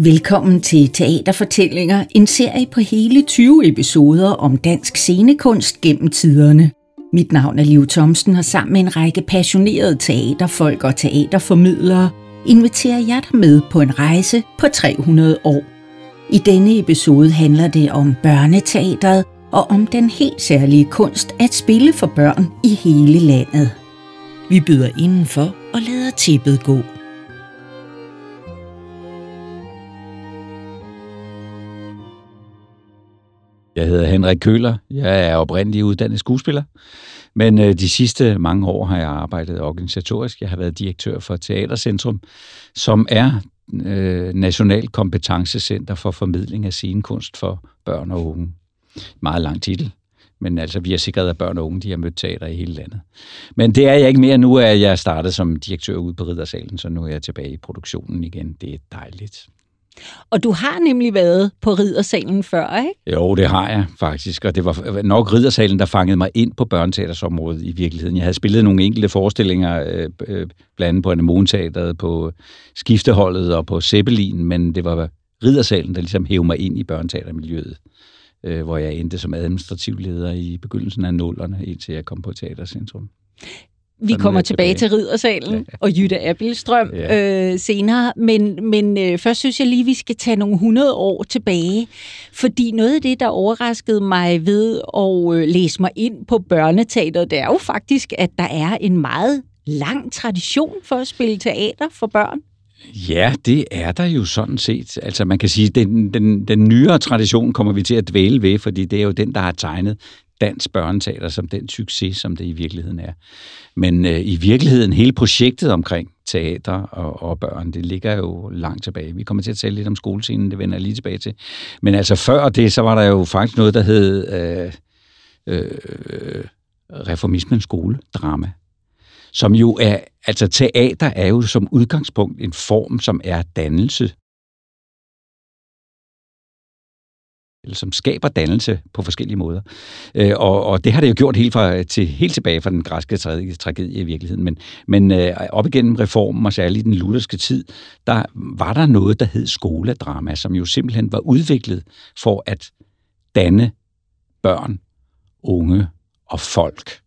Velkommen til Teaterfortællinger, en serie på hele 20 episoder om dansk scenekunst gennem tiderne. Mit navn er Liv Thomsen, og sammen med en række passionerede teaterfolk og teaterformidlere inviterer jeg dig med på en rejse på 300 år. I denne episode handler det om børneteateret og om den helt særlige kunst at spille for børn i hele landet. Vi byder indenfor og lader tippet gå. Jeg hedder Henrik Køler. Jeg er oprindelig uddannet skuespiller, men øh, de sidste mange år har jeg arbejdet organisatorisk. Jeg har været direktør for Teatercentrum, som er øh, National Kompetencecenter for formidling af scenekunst for børn og unge. Meget lang titel. Men altså, vi har sikret, at børn og unge de har mødt teater i hele landet. Men det er jeg ikke mere. Nu at jeg startet som direktør ude på Riddersalen, så nu er jeg tilbage i produktionen igen. Det er dejligt. Og du har nemlig været på Ridersalen før, ikke? Jo, det har jeg faktisk, og det var nok Ridersalen, der fangede mig ind på børneteatersområdet i virkeligheden. Jeg havde spillet nogle enkelte forestillinger, øh, øh, blandt andet på Anemoneteateret, på Skifteholdet og på Zeppelin, men det var Ridersalen, der ligesom hævde mig ind i børneteatermiljøet, øh, hvor jeg endte som administrativ leder i begyndelsen af nullerne, indtil jeg kom på Teatercentrum. Vi kommer tilbage, tilbage til Riddersalen ja. og Jytte Appelstrøm ja. øh, senere, men, men øh, først synes jeg lige, vi skal tage nogle hundrede år tilbage, fordi noget af det, der overraskede mig ved at øh, læse mig ind på børneteateret, det er jo faktisk, at der er en meget lang tradition for at spille teater for børn. Ja, det er der jo sådan set. Altså man kan sige, den, den, den nyere tradition kommer vi til at dvæle ved, fordi det er jo den, der har tegnet dansk børneteater som den succes, som det i virkeligheden er. Men øh, i virkeligheden, hele projektet omkring teater og, og børn, det ligger jo langt tilbage. Vi kommer til at tale lidt om skolescenen, det vender jeg lige tilbage til. Men altså før det, så var der jo faktisk noget, der hed øh, øh, reformismens skoledrama som jo er, altså teater er jo som udgangspunkt en form, som er dannelse eller som skaber dannelse på forskellige måder. Øh, og, og det har det jo gjort helt, fra, til, helt tilbage fra den græske tragedie i virkeligheden. Men, men øh, op igennem reformen, og særligt den lutherske tid, der var der noget, der hed skoledrama, som jo simpelthen var udviklet for at danne børn, unge og folk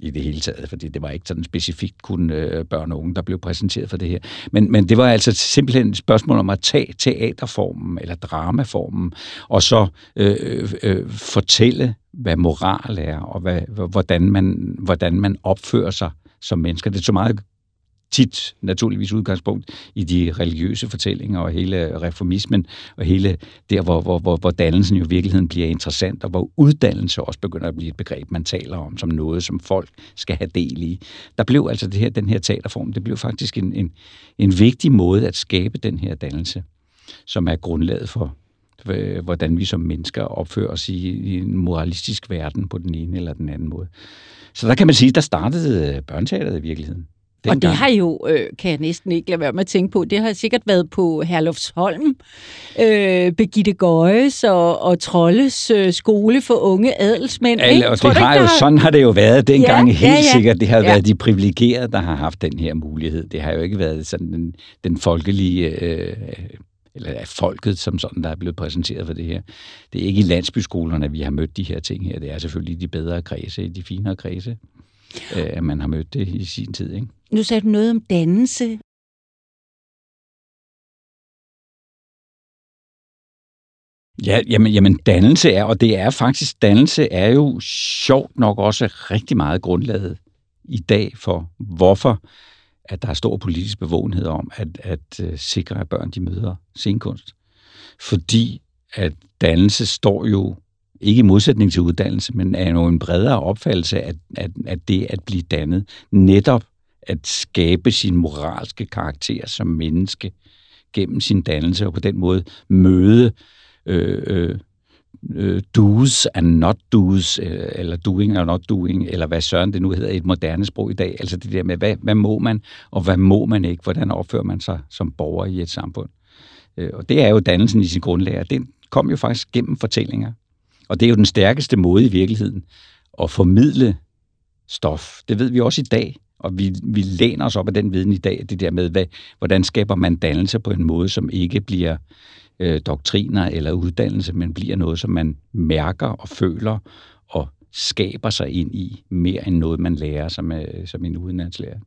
i det hele taget, fordi det var ikke sådan specifikt kun øh, børn og unge, der blev præsenteret for det her. Men, men det var altså simpelthen et spørgsmål om at tage teaterformen eller dramaformen, og så øh, øh, øh fortælle, hvad moral er, og hvad, hvordan, man, hvordan man opfører sig som mennesker. Det er så meget tit naturligvis udgangspunkt i de religiøse fortællinger og hele reformismen og hele der, hvor, hvor, hvor, hvor dannelsen jo i virkeligheden bliver interessant, og hvor uddannelse også begynder at blive et begreb, man taler om som noget, som folk skal have del i. Der blev altså det her, den her teaterform, det blev faktisk en, en, en vigtig måde at skabe den her dannelse, som er grundlaget for, øh, hvordan vi som mennesker opfører os i, en moralistisk verden på den ene eller den anden måde. Så der kan man sige, der startede øh, børneteateret i virkeligheden. Den og det har jo, øh, kan jeg næsten ikke lade være med at tænke på, det har sikkert været på Herlufsholm, øh, Begitte Gøjes og, og Trolles øh, skole for unge adelsmænd. Alle, og det har ikke, jo, har... sådan har det jo været dengang ja, helt ja, ja. sikkert. Det har ja. været de privilegerede, der har haft den her mulighed. Det har jo ikke været sådan den, den folkelige... Øh, eller af folket som sådan, der er blevet præsenteret for det her. Det er ikke i landsbyskolerne, vi har mødt de her ting her. Det er selvfølgelig de bedre kredse, de finere kredse, øh, at man har mødt det i sin tid. Ikke? Nu sagde du noget om dannelse. Ja, jamen, jamen dannelse er, og det er faktisk, dannelse er jo sjovt nok også rigtig meget grundlaget i dag for, hvorfor at der er stor politisk bevågenhed om at, at uh, sikre, at børn de møder scenekunst. Fordi at dannelse står jo ikke i modsætning til uddannelse, men er jo en bredere opfattelse af, at, at det at blive dannet netop at skabe sin moralske karakter som menneske gennem sin dannelse, og på den måde møde øh, øh, øh, do's and not do's, øh, eller doing and not doing, eller hvad søren det nu hedder i et moderne sprog i dag. Altså det der med, hvad, hvad må man, og hvad må man ikke? Hvordan opfører man sig som borger i et samfund? Øh, og det er jo dannelsen i sin grundlag, den kom jo faktisk gennem fortællinger. Og det er jo den stærkeste måde i virkeligheden at formidle stof. Det ved vi også i dag og vi, vi læner os op af den viden i dag, det der med, hvad, hvordan skaber man dannelse på en måde, som ikke bliver øh, doktriner eller uddannelse, men bliver noget, som man mærker og føler og skaber sig ind i, mere end noget, man lærer som, øh, som en udenlandslærer.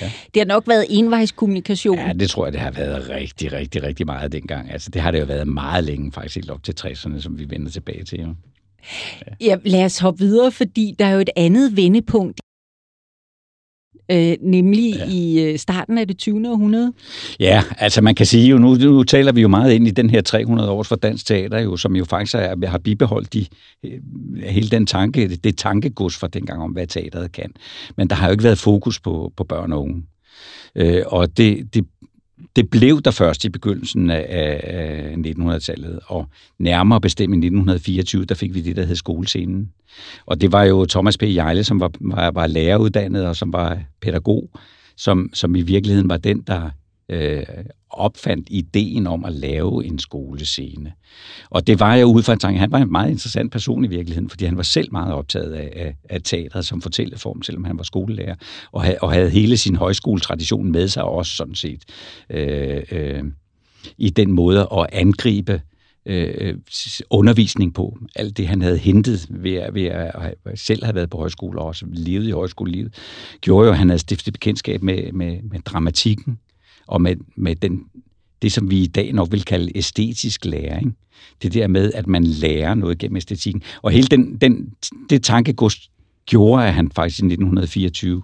Ja. Det har nok været envejskommunikation. Ja, det tror jeg, det har været rigtig, rigtig, rigtig meget dengang. Altså, det har det jo været meget længe, faktisk helt op til 60'erne, som vi vender tilbage til. Jo. Ja. lad os hoppe videre, fordi der er jo et andet vendepunkt øh, nemlig ja. i øh, starten af det 20. århundrede. Ja, altså man kan sige jo, nu, nu taler vi jo meget ind i den her 300 års for dansk teater, jo, som jo faktisk er, har bibeholdt de, øh, hele den tanke, det, det tankegods fra dengang om, hvad teateret kan. Men der har jo ikke været fokus på, på børn og unge. Øh, og det, det det blev der først i begyndelsen af, af 1900-tallet, og nærmere bestemt i 1924, der fik vi det, der hed skolescenen. Og det var jo Thomas P. Jejle, som var, var, var læreruddannet og som var pædagog, som, som i virkeligheden var den, der øh, opfandt ideen om at lave en skolescene. Og det var jeg ud fra en tanke. Han var en meget interessant person i virkeligheden, fordi han var selv meget optaget af, af, af teatret som fortælleform, selvom han var skolelærer, og, ha, og havde hele sin højskoletradition med sig også sådan set øh, øh, i den måde at angribe øh, undervisning på. Alt det, han havde hentet ved, at, ved at selv have været på højskole og også levet i højskolelivet, gjorde jo, at han havde stiftet bekendtskab med, med, med dramatikken, og med, med den, det, som vi i dag nok vil kalde æstetisk læring. Det der med, at man lærer noget gennem æstetikken. Og hele den, den, det tankegods gjorde, at han faktisk i 1924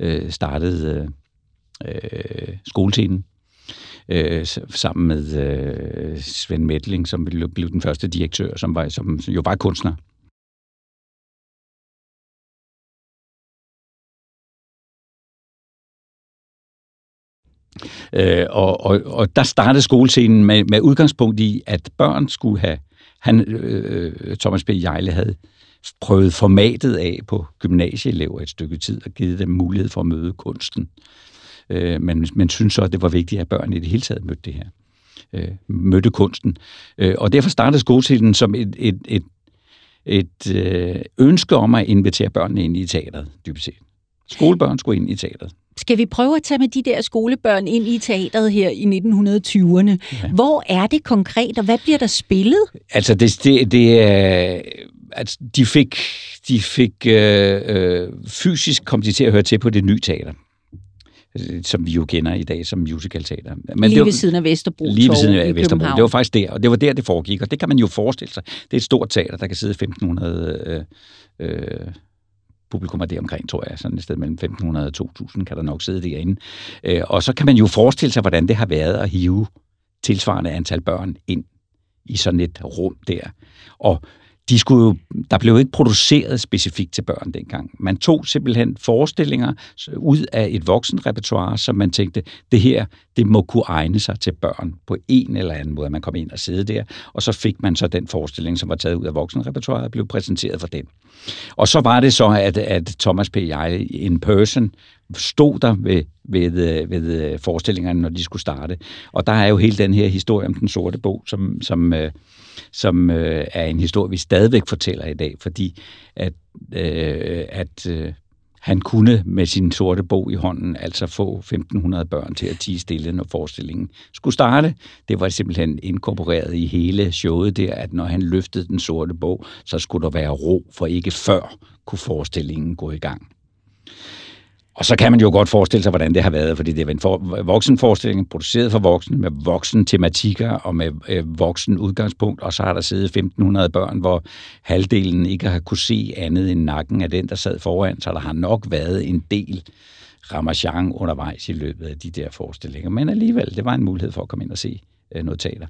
øh, startede øh, skolescenen øh, sammen med øh, Svend Medling, som blev, blev den første direktør, som, var, som jo var kunstner. Øh, og, og, og der startede skolescenen med, med udgangspunkt i, at børn skulle have, han, øh, Thomas B. Jejle havde prøvet formatet af på gymnasieelever et stykke tid og givet dem mulighed for at møde kunsten. Øh, men, men synes så, at det var vigtigt, at børn i det hele taget mødte det her. Øh, mødte kunsten. Øh, og derfor startede skolescenen som et, et, et, et øh, ønske om at invitere børnene ind i teateret, dybest set. Skolebørn skulle ind i teateret. Skal vi prøve at tage med de der skolebørn ind i teateret her i 1920'erne? Ja. Hvor er det konkret, og hvad bliver der spillet? Altså, det, det, det er... Altså, de fik, de fik øh, øh, fysisk kom de til at høre til på det nye teater som vi jo kender i dag som musicalteater. Men lige ved siden af Vesterbro Lige ved siden af Vesterbro. Det var faktisk der, og det var der, det foregik, og det kan man jo forestille sig. Det er et stort teater, der kan sidde 1500 øh, øh, publikum er det omkring, tror jeg, sådan et sted mellem 1500 og 2000 kan der nok sidde derinde. Øh, og så kan man jo forestille sig, hvordan det har været at hive tilsvarende antal børn ind i sådan et rum der. Og de skulle jo, der blev jo ikke produceret specifikt til børn dengang. Man tog simpelthen forestillinger ud af et voksenrepertoire, som man tænkte, det her, det må kunne egne sig til børn på en eller anden måde. Man kom ind og sidde der, og så fik man så den forestilling, som var taget ud af voksenrepertoireet, og blev præsenteret for den. Og så var det så, at, at Thomas P. Jeg in person stod der ved, ved, øh, ved øh, forestillingerne, når de skulle starte. Og der er jo hele den her historie om den sorte bog, som, som øh, som øh, er en historie, vi stadigvæk fortæller i dag, fordi at, øh, at øh, han kunne med sin sorte bog i hånden altså få 1.500 børn til at tige stille, når forestillingen skulle starte. Det var simpelthen inkorporeret i hele showet der, at når han løftede den sorte bog, så skulle der være ro, for ikke før kunne forestillingen gå i gang. Og så kan man jo godt forestille sig, hvordan det har været, fordi det er en for, voksenforestilling, produceret for voksne, med voksen tematikker og med øh, voksen udgangspunkt, og så har der siddet 1.500 børn, hvor halvdelen ikke har kunne se andet end nakken af den, der sad foran, så der har nok været en del ramachan undervejs i løbet af de der forestillinger. Men alligevel, det var en mulighed for at komme ind og se øh, noget teater.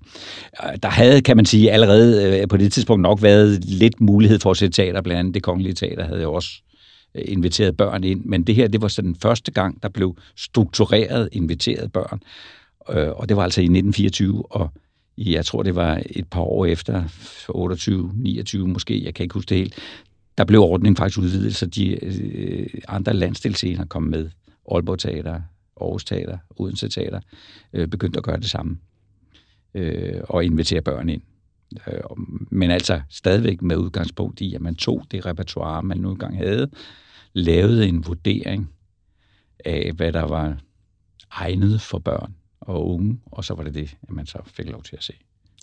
Øh, der havde, kan man sige, allerede øh, på det tidspunkt nok været lidt mulighed for at se teater, blandt andet det kongelige teater havde jo også Øh, Øh, inviteret børn ind, men det her, det var så den første gang, der blev struktureret inviteret børn, øh, og det var altså i 1924, og jeg tror, det var et par år efter, 28, 29 måske, jeg kan ikke huske det helt, der blev ordningen faktisk udvidet, så de øh, andre landstilscener kom med. Aalborg Teater, Aarhus Teater, Odense Teater, øh, begyndte at gøre det samme øh, og invitere børn ind. Øh, men altså stadigvæk med udgangspunkt i, at man tog det repertoire, man nu engang havde, lavede en vurdering af, hvad der var egnet for børn og unge, og så var det det, at man så fik lov til at se.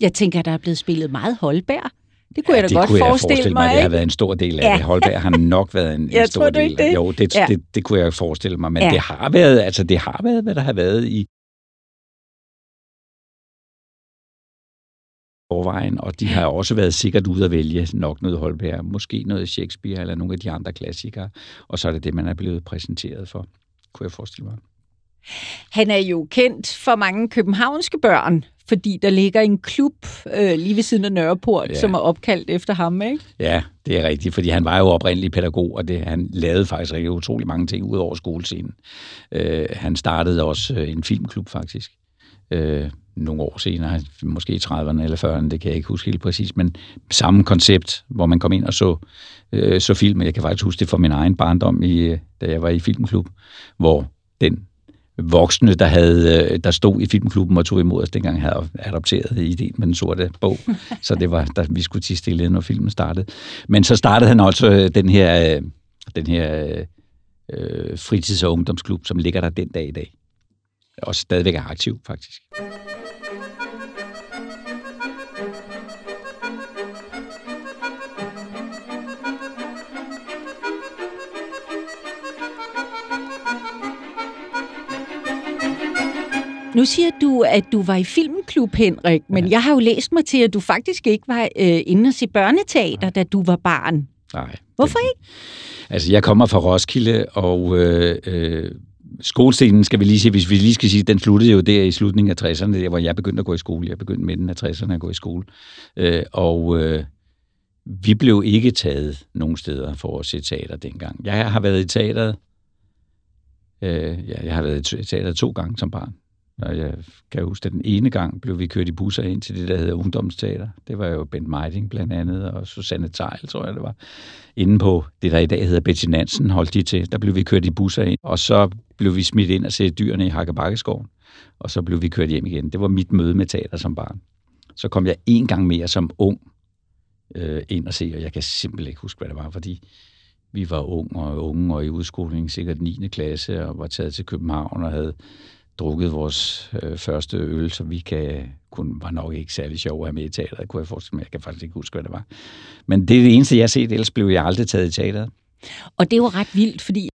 Jeg tænker, der er blevet spillet meget Holberg. Det kunne ja, jeg da godt kunne forestille, jeg forestille mig. mig. Det har været en stor del af ja. det. Holberg har nok været en, en stor del af det. Jo, det, ja. det, det kunne jeg forestille mig. Men ja. det har været, altså det har været, hvad der har været i forvejen, og de har også været sikkert ude at vælge nok noget Holberg, måske noget Shakespeare eller nogle af de andre klassikere, og så er det det, man er blevet præsenteret for, kunne jeg forestille mig. Han er jo kendt for mange københavnske børn, fordi der ligger en klub øh, lige ved siden af Nørreport, ja. som er opkaldt efter ham, ikke? Ja, det er rigtigt, fordi han var jo oprindelig pædagog, og det, han lavede faktisk rigtig utrolig mange ting ud over skolescenen. Øh, han startede også øh, en filmklub, faktisk. Øh, nogle år senere, måske i 30'erne eller 40'erne, det kan jeg ikke huske helt præcis, men samme koncept, hvor man kom ind og så, øh, så film. Jeg kan faktisk huske det fra min egen barndom, i, øh, da jeg var i filmklub, hvor den voksne, der, havde, øh, der stod i filmklubben og tog imod os, dengang havde adopteret ideen med den sorte bog. så det var, da vi skulle til stille, når filmen startede. Men så startede han også øh, den her, den her øh, fritids- og ungdomsklub, som ligger der den dag i dag. Og stadigvæk er aktiv, faktisk. Nu siger du, at du var i filmklub, Henrik, men ja. jeg har jo læst mig til, at du faktisk ikke var øh, inde og se børneteater, da du var barn. Nej. Hvorfor det, ikke? Altså, jeg kommer fra Roskilde, og øh, øh, skolescenen, skal vi lige sige, hvis vi lige skal sige, den sluttede jo der i slutningen af 60'erne, der hvor jeg begyndte at gå i skole. Jeg begyndte midten af 60'erne at gå i skole. Øh, og øh, vi blev ikke taget nogen steder for at se teater dengang. Jeg har været i teateret, øh, ja, jeg har været i teateret to gange som barn. Og jeg kan huske, at den ene gang blev vi kørt i busser ind til det, der hedder Ungdomsteater. Det var jo Bent Meiding blandt andet, og Susanne Tejl, tror jeg det var. Inde på det, der i dag hedder Betty Nansen, holdt de til. Der blev vi kørt i busser ind, og så blev vi smidt ind og se dyrene i Hakkebakkeskoven. Og så blev vi kørt hjem igen. Det var mit møde med teater som barn. Så kom jeg en gang mere som ung øh, ind og se, og jeg kan simpelthen ikke huske, hvad det var, fordi vi var unge og unge og i udskoling, sikkert 9. klasse, og var taget til København og havde drukket vores øh, første øl, så vi kan, kun, var nok ikke særlig sjov at have med i teateret, kunne jeg forestille mig. Jeg kan faktisk ikke huske, hvad det var. Men det er det eneste, jeg har set, ellers blev jeg aldrig taget i teateret. Og det var ret vildt, fordi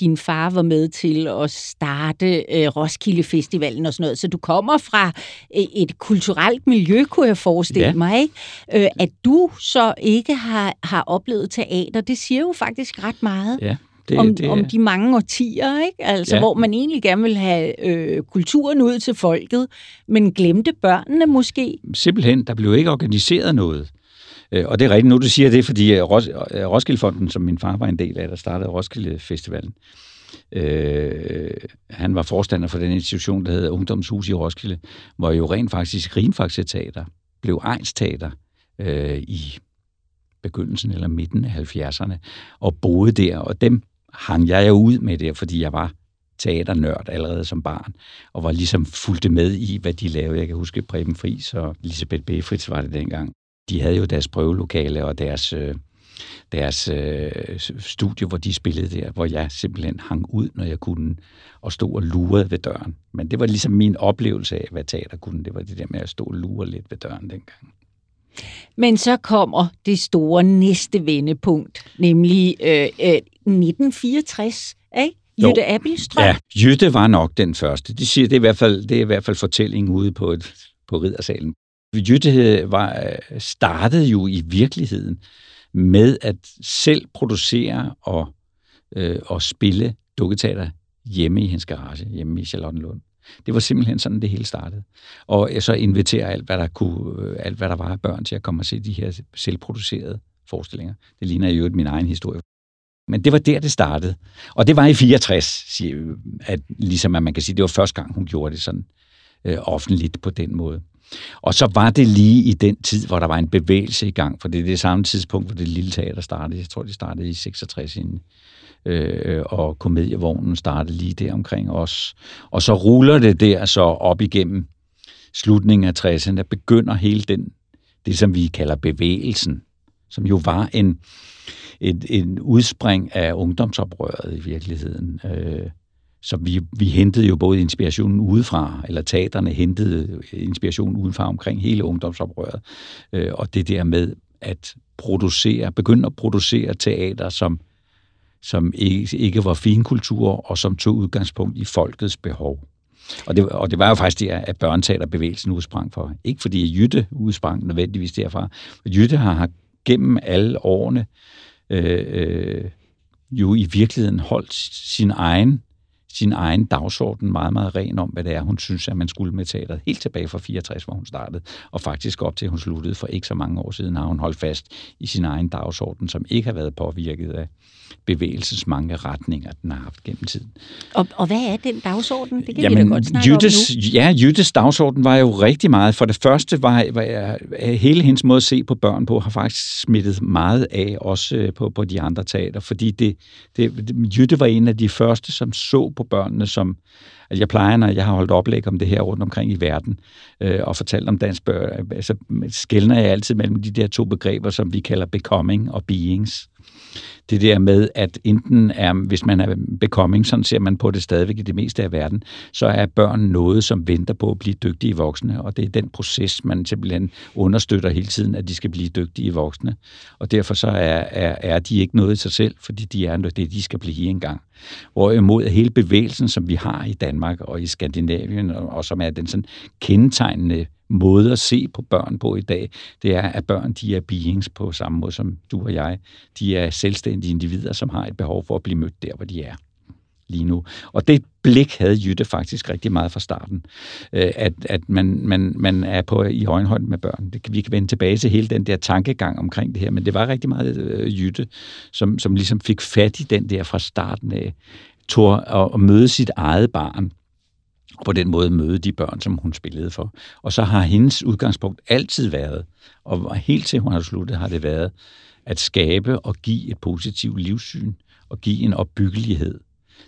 din far var med til at starte øh, Roskilde Festivalen og sådan noget. Så du kommer fra øh, et kulturelt miljø, kunne jeg forestille ja. mig. Ikke? Øh, at du så ikke har, har oplevet teater, det siger jo faktisk ret meget. Ja. Det, om, det, om de mange årtier, ikke? Altså, ja. hvor man egentlig gerne vil have øh, kulturen ud til folket, men glemte børnene måske. Simpelthen, der blev ikke organiseret noget. Øh, og det er rigtigt, nu du siger det, fordi øh, Ros øh, Roskildefonden, som min far var en del af, der startede Roskilde Festivalen, øh, han var forstander for den institution, der hedder Ungdomshus i Roskilde, hvor jo rent faktisk Rimfaxe Teater blev Teater øh, i begyndelsen eller midten af 70'erne, og boede der, og dem hang jeg jo ud med det, fordi jeg var teaternørd allerede som barn, og var ligesom fulgte med i, hvad de lavede. Jeg kan huske Preben Friis og Elisabeth Befrits var det dengang. De havde jo deres prøvelokale og deres, øh, deres øh, studie, hvor de spillede der, hvor jeg simpelthen hang ud, når jeg kunne, og stod og lurede ved døren. Men det var ligesom min oplevelse af, hvad teater kunne. Det var det der med at stå og lure lidt ved døren dengang. Men så kommer det store næste vendepunkt, nemlig øh, øh, 1964, ikke? Jytte Abildstrøm. Ja, Jytte var nok den første. De siger, det er i hvert fald, det er i hvert fald fortællingen ude på, et, på riddersalen. Jytte var, startede jo i virkeligheden med at selv producere og, øh, og spille dukketeater hjemme i hendes garage, hjemme i Charlottenlund. Det var simpelthen sådan, det hele startede. Og så inviterer alt, hvad der, kunne, øh, alt, hvad der var af børn til at komme og se de her selvproducerede forestillinger. Det ligner jo min egen historie. Men det var der, det startede. Og det var i 64, at, ligesom at man kan sige, det var første gang, hun gjorde det sådan øh, offentligt på den måde. Og så var det lige i den tid, hvor der var en bevægelse i gang, for det er det samme tidspunkt, hvor det lille teater startede. Jeg tror, det startede i 66 inden øh, og komedievognen startede lige der omkring os. Og så ruller det der så op igennem slutningen af 60'erne, der begynder hele den, det som vi kalder bevægelsen, som jo var en, en, en udspring af ungdomsoprøret i virkeligheden. Øh, så vi, vi hentede jo både inspirationen udefra, eller teaterne hentede inspirationen udefra omkring hele ungdomsoprøret. Øh, og det der med at producere, begynde at producere teater, som, som ikke, ikke var finkultur, og som tog udgangspunkt i folkets behov. Og det, og det var jo faktisk der, at børneteaterbevægelsen udsprang for. Ikke fordi Jytte udsprang nødvendigvis derfra. Jytte har, har gennem alle årene øh, øh, jo i virkeligheden holdt sin egen sin egen dagsorden meget, meget ren om, hvad det er, hun synes, at man skulle med teateret. Helt tilbage fra 64, hvor hun startede, og faktisk op til, hun sluttede for ikke så mange år siden, har hun holdt fast i sin egen dagsorden, som ikke har været påvirket af bevægelsens mange retninger, den har haft gennem tiden. Og, og hvad er den dagsorden? Det kan Jamen, vi da godt snakke Jyttes, om nu. Ja, Jyttes dagsorden var jo rigtig meget. For det første var, var hele hendes måde at se på børn på, har faktisk smittet meget af, også øh, på, på de andre teater, fordi det, det, Jytte var en af de første, som så på børnene som... Altså jeg plejer, når jeg har holdt oplæg om det her rundt omkring i verden, øh, og fortalt om dansk børn, så altså, skældner jeg altid mellem de der to begreber, som vi kalder becoming og beings det der med, at enten er, hvis man er becoming, sådan ser man på det stadigvæk i det meste af verden, så er børn noget, som venter på at blive dygtige voksne, og det er den proces, man simpelthen understøtter hele tiden, at de skal blive dygtige voksne. Og derfor så er, er, er de ikke noget i sig selv, fordi de er noget, det, de skal blive engang. Hvorimod hele bevægelsen, som vi har i Danmark og i Skandinavien, og som er den sådan kendetegnende måde at se på børn på i dag, det er, at børn de er beings på samme måde som du og jeg. De er selvstændige individer, som har et behov for at blive mødt der, hvor de er lige nu. Og det blik havde Jytte faktisk rigtig meget fra starten, øh, at, at man, man, man er på i øjenhøjde med børn. Det, vi kan vende tilbage til hele den der tankegang omkring det her, men det var rigtig meget øh, Jytte, som, som ligesom fik fat i den der fra starten af, tog at, at møde sit eget barn, på den måde møde de børn, som hun spillede for. Og så har hendes udgangspunkt altid været, og helt til hun har sluttet, har det været, at skabe og give et positivt livssyn, og give en opbyggelighed.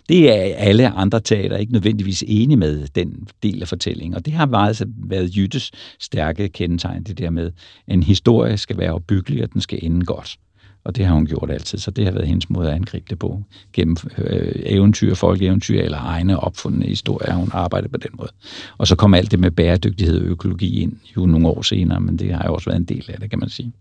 Det er alle andre teater ikke nødvendigvis enige med, den del af fortællingen. Og det har meget været Jyttes stærke kendetegn, det der med, at en historie skal være opbyggelig, og den skal ende godt. Og det har hun gjort altid, så det har været hendes måde at angribe det på. Gennem øh, eventyr, folkeeventyr eller egne opfundne historier, hun arbejdet på den måde. Og så kom alt det med bæredygtighed og økologi ind jo nogle år senere, men det har jo også været en del af det, kan man sige.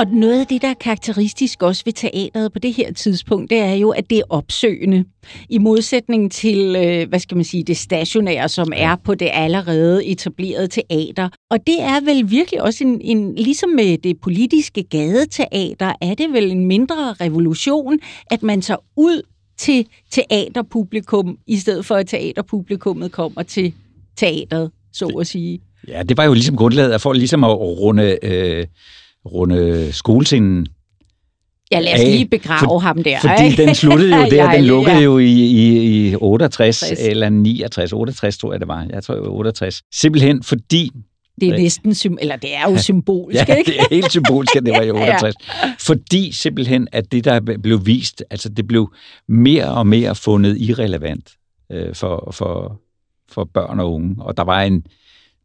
Og noget af det, der er karakteristisk også ved teateret på det her tidspunkt, det er jo, at det er opsøgende. I modsætning til, øh, hvad skal man sige, det stationære, som er på det allerede etablerede teater. Og det er vel virkelig også en, en ligesom med det politiske gadeteater, er det vel en mindre revolution, at man tager ud til teaterpublikum, i stedet for at teaterpublikummet kommer til teateret, så at sige. Ja, det var jo ligesom grundlaget for ligesom at runde... Øh runde skolescenen Ja, lad os lige begrave af, ham der. Fordi ikke? den sluttede jo der, den lukkede ja. jo i, i, i 68 60. eller 69, 68 tror jeg det var. Jeg tror det var 68. Simpelthen fordi det er næsten, eller det er jo symbolisk, ja, ikke? det er helt symbolisk, at det var i 68. ja. Fordi simpelthen, at det, der blev vist, altså det blev mere og mere fundet irrelevant øh, for, for, for børn og unge. Og der var en,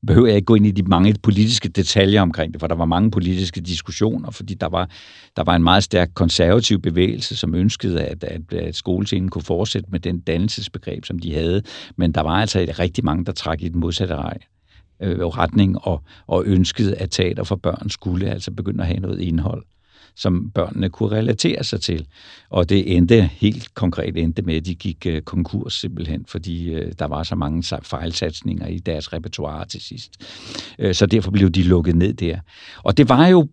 behøver jeg ikke gå ind i de mange politiske detaljer omkring det, for der var mange politiske diskussioner, fordi der var, der var en meget stærk konservativ bevægelse, som ønskede, at, at, at skolescenen kunne fortsætte med den dannelsesbegreb, som de havde. Men der var altså rigtig mange, der trak i den modsatte rej øh, retning og, og ønskede, at teater for børn skulle altså begynde at have noget indhold som børnene kunne relatere sig til. Og det endte helt konkret endte med, at de gik øh, konkurs simpelthen, fordi øh, der var så mange fejlsatsninger i deres repertoire til sidst. Øh, så derfor blev de lukket ned der. Og det var jo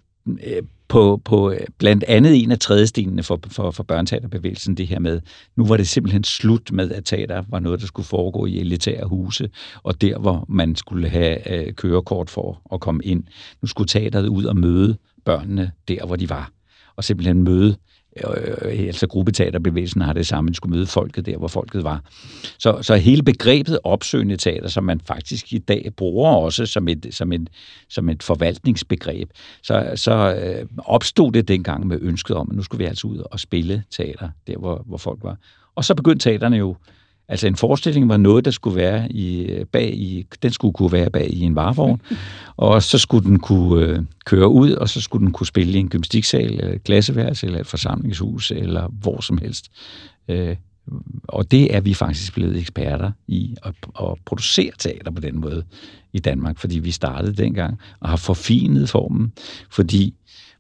på, på blandt andet en af trædestenene for, for, for børneteaterbevægelsen, det her med, nu var det simpelthen slut med, at teater var noget, der skulle foregå i elitære huse, og der, hvor man skulle have kørekort for at komme ind. Nu skulle teateret ud og møde børnene der, hvor de var, og simpelthen møde øh, øh altså gruppeteaterbevægelsen har det samme, man skulle møde folket der, hvor folket var. Så, så hele begrebet opsøgende teater, som man faktisk i dag bruger også som et, som et, som et forvaltningsbegreb, så, så øh, opstod det dengang med ønsket om, at nu skulle vi altså ud og spille teater, der hvor, hvor folk var. Og så begyndte teaterne jo Altså en forestilling var noget, der skulle være i, bag i, den skulle kunne være bag i en varevogn, og så skulle den kunne øh, køre ud, og så skulle den kunne spille i en gymnastiksal, eller et klasseværelse, eller et forsamlingshus, eller hvor som helst. Øh, og det er vi faktisk blevet eksperter i at, at producere teater på den måde i Danmark, fordi vi startede dengang og har forfinet formen, fordi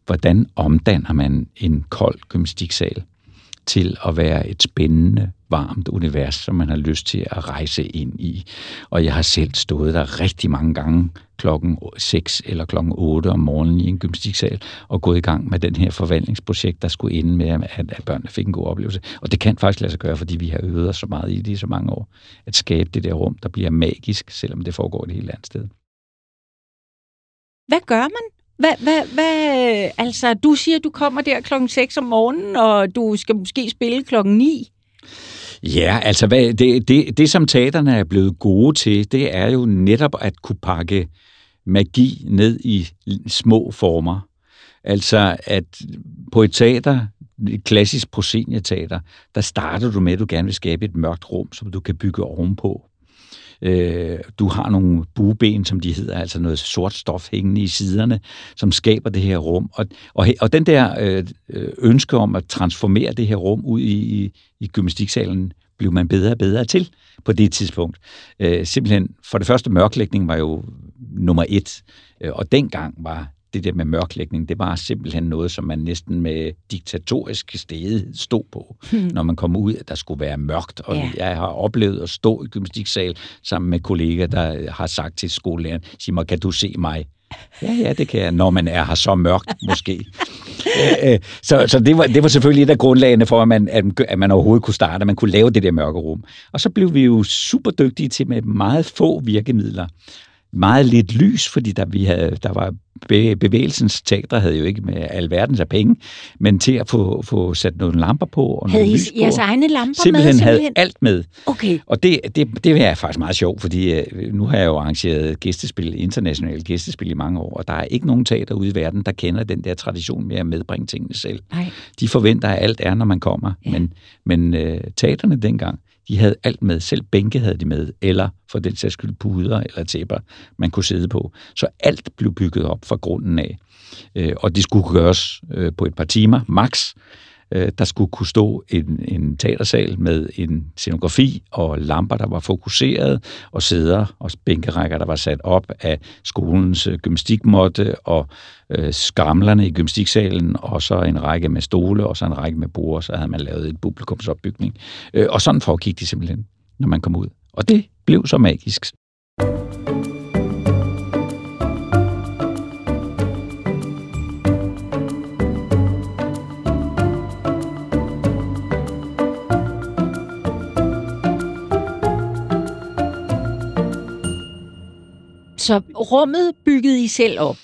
hvordan omdanner man en kold gymnastiksal til at være et spændende, varmt univers, som man har lyst til at rejse ind i. Og jeg har selv stået der rigtig mange gange klokken 6 eller klokken 8 om morgenen i en gymnastiksal og gået i gang med den her forvandlingsprojekt, der skulle ende med, at, at børnene fik en god oplevelse. Og det kan faktisk lade sig gøre, fordi vi har øvet os så meget i det i så mange år, at skabe det der rum, der bliver magisk, selvom det foregår et helt andet sted. Hvad gør man, hvad, hvad, hvad, altså, du siger, du kommer der klokken 6 om morgenen, og du skal måske spille klokken 9. Ja, altså hvad, det, det, det, som teaterne er blevet gode til, det er jo netop at kunne pakke magi ned i små former. Altså at på et teater, et klassisk proscenieteater, der starter du med, at du gerne vil skabe et mørkt rum, som du kan bygge ovenpå. Øh, du har nogle bueben, som de hedder, altså noget sort stof hængende i siderne, som skaber det her rum. Og, og, og den der øh, ønske om at transformere det her rum ud i, i, i gymnastiksalen, blev man bedre og bedre til på det tidspunkt. Øh, simpelthen, for det første, mørklægning var jo nummer et, øh, og dengang var det der med mørklægning, det var simpelthen noget, som man næsten med diktatorisk stede stod på, hmm. når man kom ud, at der skulle være mørkt. Og ja. jeg har oplevet at stå i gymnastiksal sammen med kolleger, der har sagt til skolelæreren, sig mig, kan du se mig? Ja, ja, det kan jeg, når man er her så mørkt, måske. Øh, så så det, var, det var selvfølgelig et af grundlagene for, at man, at man overhovedet kunne starte, at man kunne lave det der mørke rum. Og så blev vi jo super dygtige til med meget få virkemidler meget lidt lys, fordi der, vi havde, der var bevægelsens teater havde jo ikke med alverdens af penge, men til at få, få sat nogle lamper på og havde nogle lys på. jeres egne lamper simpelthen med? Simpelthen havde alt med. Okay. Og det, det, det er faktisk meget sjovt, fordi øh, nu har jeg jo arrangeret gæstespil, internationale gæstespil i mange år, og der er ikke nogen teater ude i verden, der kender den der tradition med at medbringe tingene selv. Nej. De forventer, at alt er, når man kommer, ja. men, men uh, teaterne dengang, de havde alt med. Selv bænke havde de med, eller for den sags skyld puder eller tæpper, man kunne sidde på. Så alt blev bygget op fra grunden af. Øh, og det skulle gøres øh, på et par timer, maks. Øh, der skulle kunne stå en, en teatersal med en scenografi og lamper, der var fokuseret, og sæder og bænkerækker, der var sat op af skolens øh, gymnastikmåtte og øh, skramlerne i gymnastiksalen, og så en række med stole, og så en række med bord, så havde man lavet et publikumsopbygning. Øh, og sådan foregik de simpelthen, når man kom ud. Og det blev så magisk. Så rummet byggede I selv op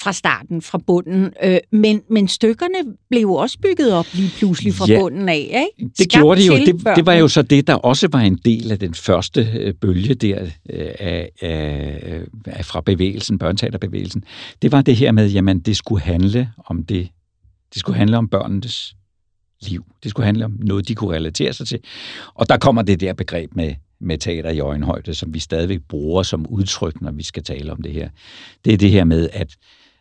fra starten, fra bunden. Øh, men, men stykkerne blev også bygget op lige pludselig fra ja, bunden af, ikke? det gjorde de jo. Det, det var jo så det, der også var en del af den første øh, bølge der øh, af, af, af, fra bevægelsen, børneteaterbevægelsen. Det var det her med, jamen det skulle handle om det. Det skulle handle om børnenes liv. Det skulle handle om noget, de kunne relatere sig til. Og der kommer det der begreb med med teater i øjenhøjde, som vi stadigvæk bruger som udtryk, når vi skal tale om det her. Det er det her med, at,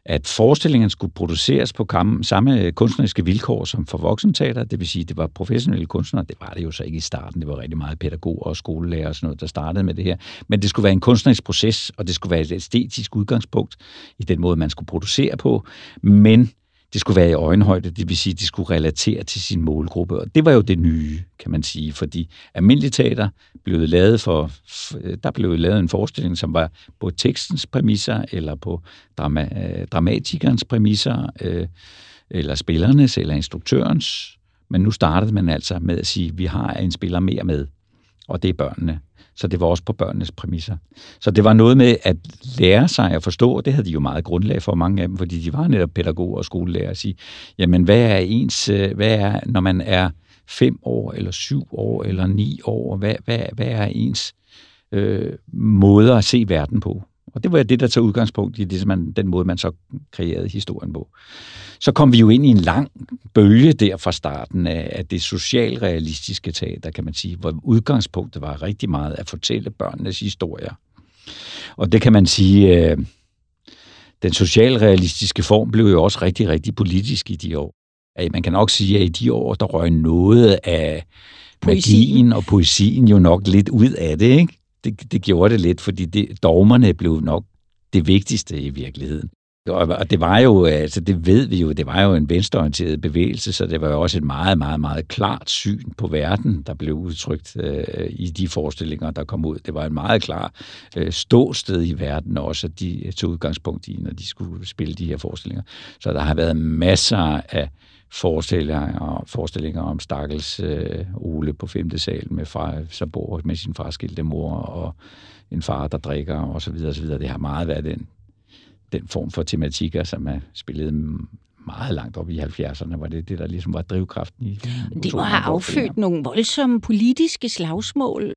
at forestillingen skulle produceres på kam, samme kunstneriske vilkår som for voksenteater, det vil sige, det var professionelle kunstnere, det var det jo så ikke i starten, det var rigtig meget pædagoger og skolelærer og sådan noget, der startede med det her, men det skulle være en kunstnerisk proces, og det skulle være et æstetisk udgangspunkt i den måde, man skulle producere på, men det skulle være i øjenhøjde, det vil sige, at de skulle relatere til sin målgruppe. Og det var jo det nye, kan man sige, fordi almindelig teater blev lavet for, øh, der blev lavet en forestilling, som var på tekstens præmisser, eller på drama, øh, dramatikernes præmisser, øh, eller spillernes, eller instruktørens. Men nu startede man altså med at sige, at vi har en spiller mere med, og det er børnene. Så det var også på børnenes præmisser. Så det var noget med at lære sig at forstå, og det havde de jo meget grundlag for mange af dem, fordi de var netop pædagoger og skolelærer at sige, jamen hvad er ens, øh, hvad er, når man er fem år, eller syv år, eller ni år, hvad, hvad, hvad er ens øh, måde at se verden på? Og det var det, der tager udgangspunkt i det, man, den måde, man så kreerede historien på. Så kom vi jo ind i en lang bølge der fra starten af, af det socialrealistiske teater, kan man sige, hvor udgangspunktet var rigtig meget at fortælle børnenes historier. Og det kan man sige, øh, den socialrealistiske form blev jo også rigtig, rigtig politisk i de år. Man kan nok sige, at i de år, der røg noget af poesien. magien og poesien jo nok lidt ud af det, ikke? det, det gjorde det lidt, fordi det, dogmerne blev nok det vigtigste i virkeligheden. Og det var jo, altså det ved vi jo, det var jo en venstreorienteret bevægelse, så det var jo også et meget, meget, meget klart syn på verden, der blev udtrykt øh, i de forestillinger, der kom ud. Det var et meget klart øh, ståsted i verden også, at de tog udgangspunkt i, når de skulle spille de her forestillinger. Så der har været masser af forestillinger, forestillinger om stakkels øh, Ole på femte sal, med far, som bor med sin farskilte mor, og en far, der drikker, og så videre, og så videre. Det har meget været den, den form for tematikker, som er spillet meget langt op i 70'erne, var det det, der ligesom var drivkraften i. Det må have affødt nogle voldsomme politiske slagsmål.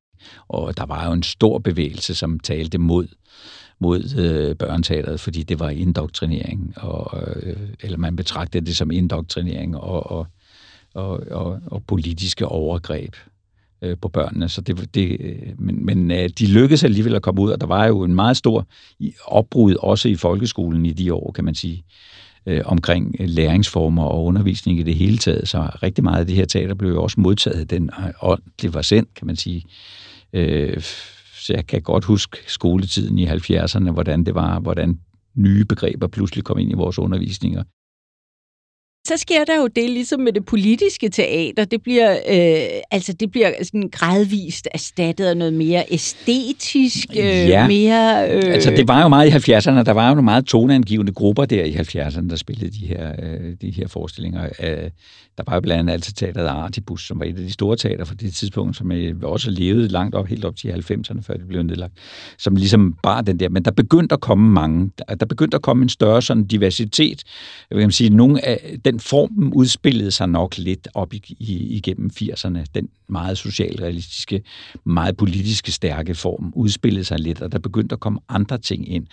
Og der var jo en stor bevægelse, som talte mod mod øh, børneteateret, fordi det var indoktrinering, og, øh, eller man betragtede det som indoktrinering og, og, og, og, og politiske overgreb øh, på børnene. Så det, det, øh, men men øh, de lykkedes alligevel at komme ud, og der var jo en meget stor opbrud også i folkeskolen i de år, kan man sige, øh, omkring øh, læringsformer og undervisning i det hele taget. Så rigtig meget af det her teater blev jo også modtaget den øh, ånd, det var sendt, kan man sige. Øh, Øh, så jeg kan godt huske skoletiden i 70'erne, hvordan det var, hvordan nye begreber pludselig kom ind i vores undervisninger så sker der jo det, ligesom med det politiske teater, det bliver, øh, altså det bliver sådan gradvist erstattet af noget mere æstetisk, øh, ja. mere... Øh... Altså det var jo meget i 70'erne, der var jo nogle meget toneangivende grupper der i 70'erne, der spillede de her, øh, de her forestillinger. Øh, der var jo blandt andet altså teateret Artibus, som var et af de store teater fra det tidspunkt, som også levede langt op, helt op til 90'erne, før det blev nedlagt, som ligesom bare den der. Men der begyndte at komme mange, der begyndte at komme en større sådan diversitet. Jeg vil sige, nogle af den form udspillede sig nok lidt op i, i, igennem 80'erne. Den meget socialrealistiske, meget politiske stærke form udspillede sig lidt, og der begyndte at komme andre ting ind.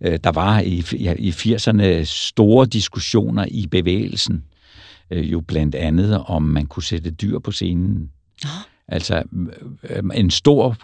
Øh, der var i, i 80'erne store diskussioner i bevægelsen, øh, jo blandt andet om man kunne sætte dyr på scenen. Altså øh, en stor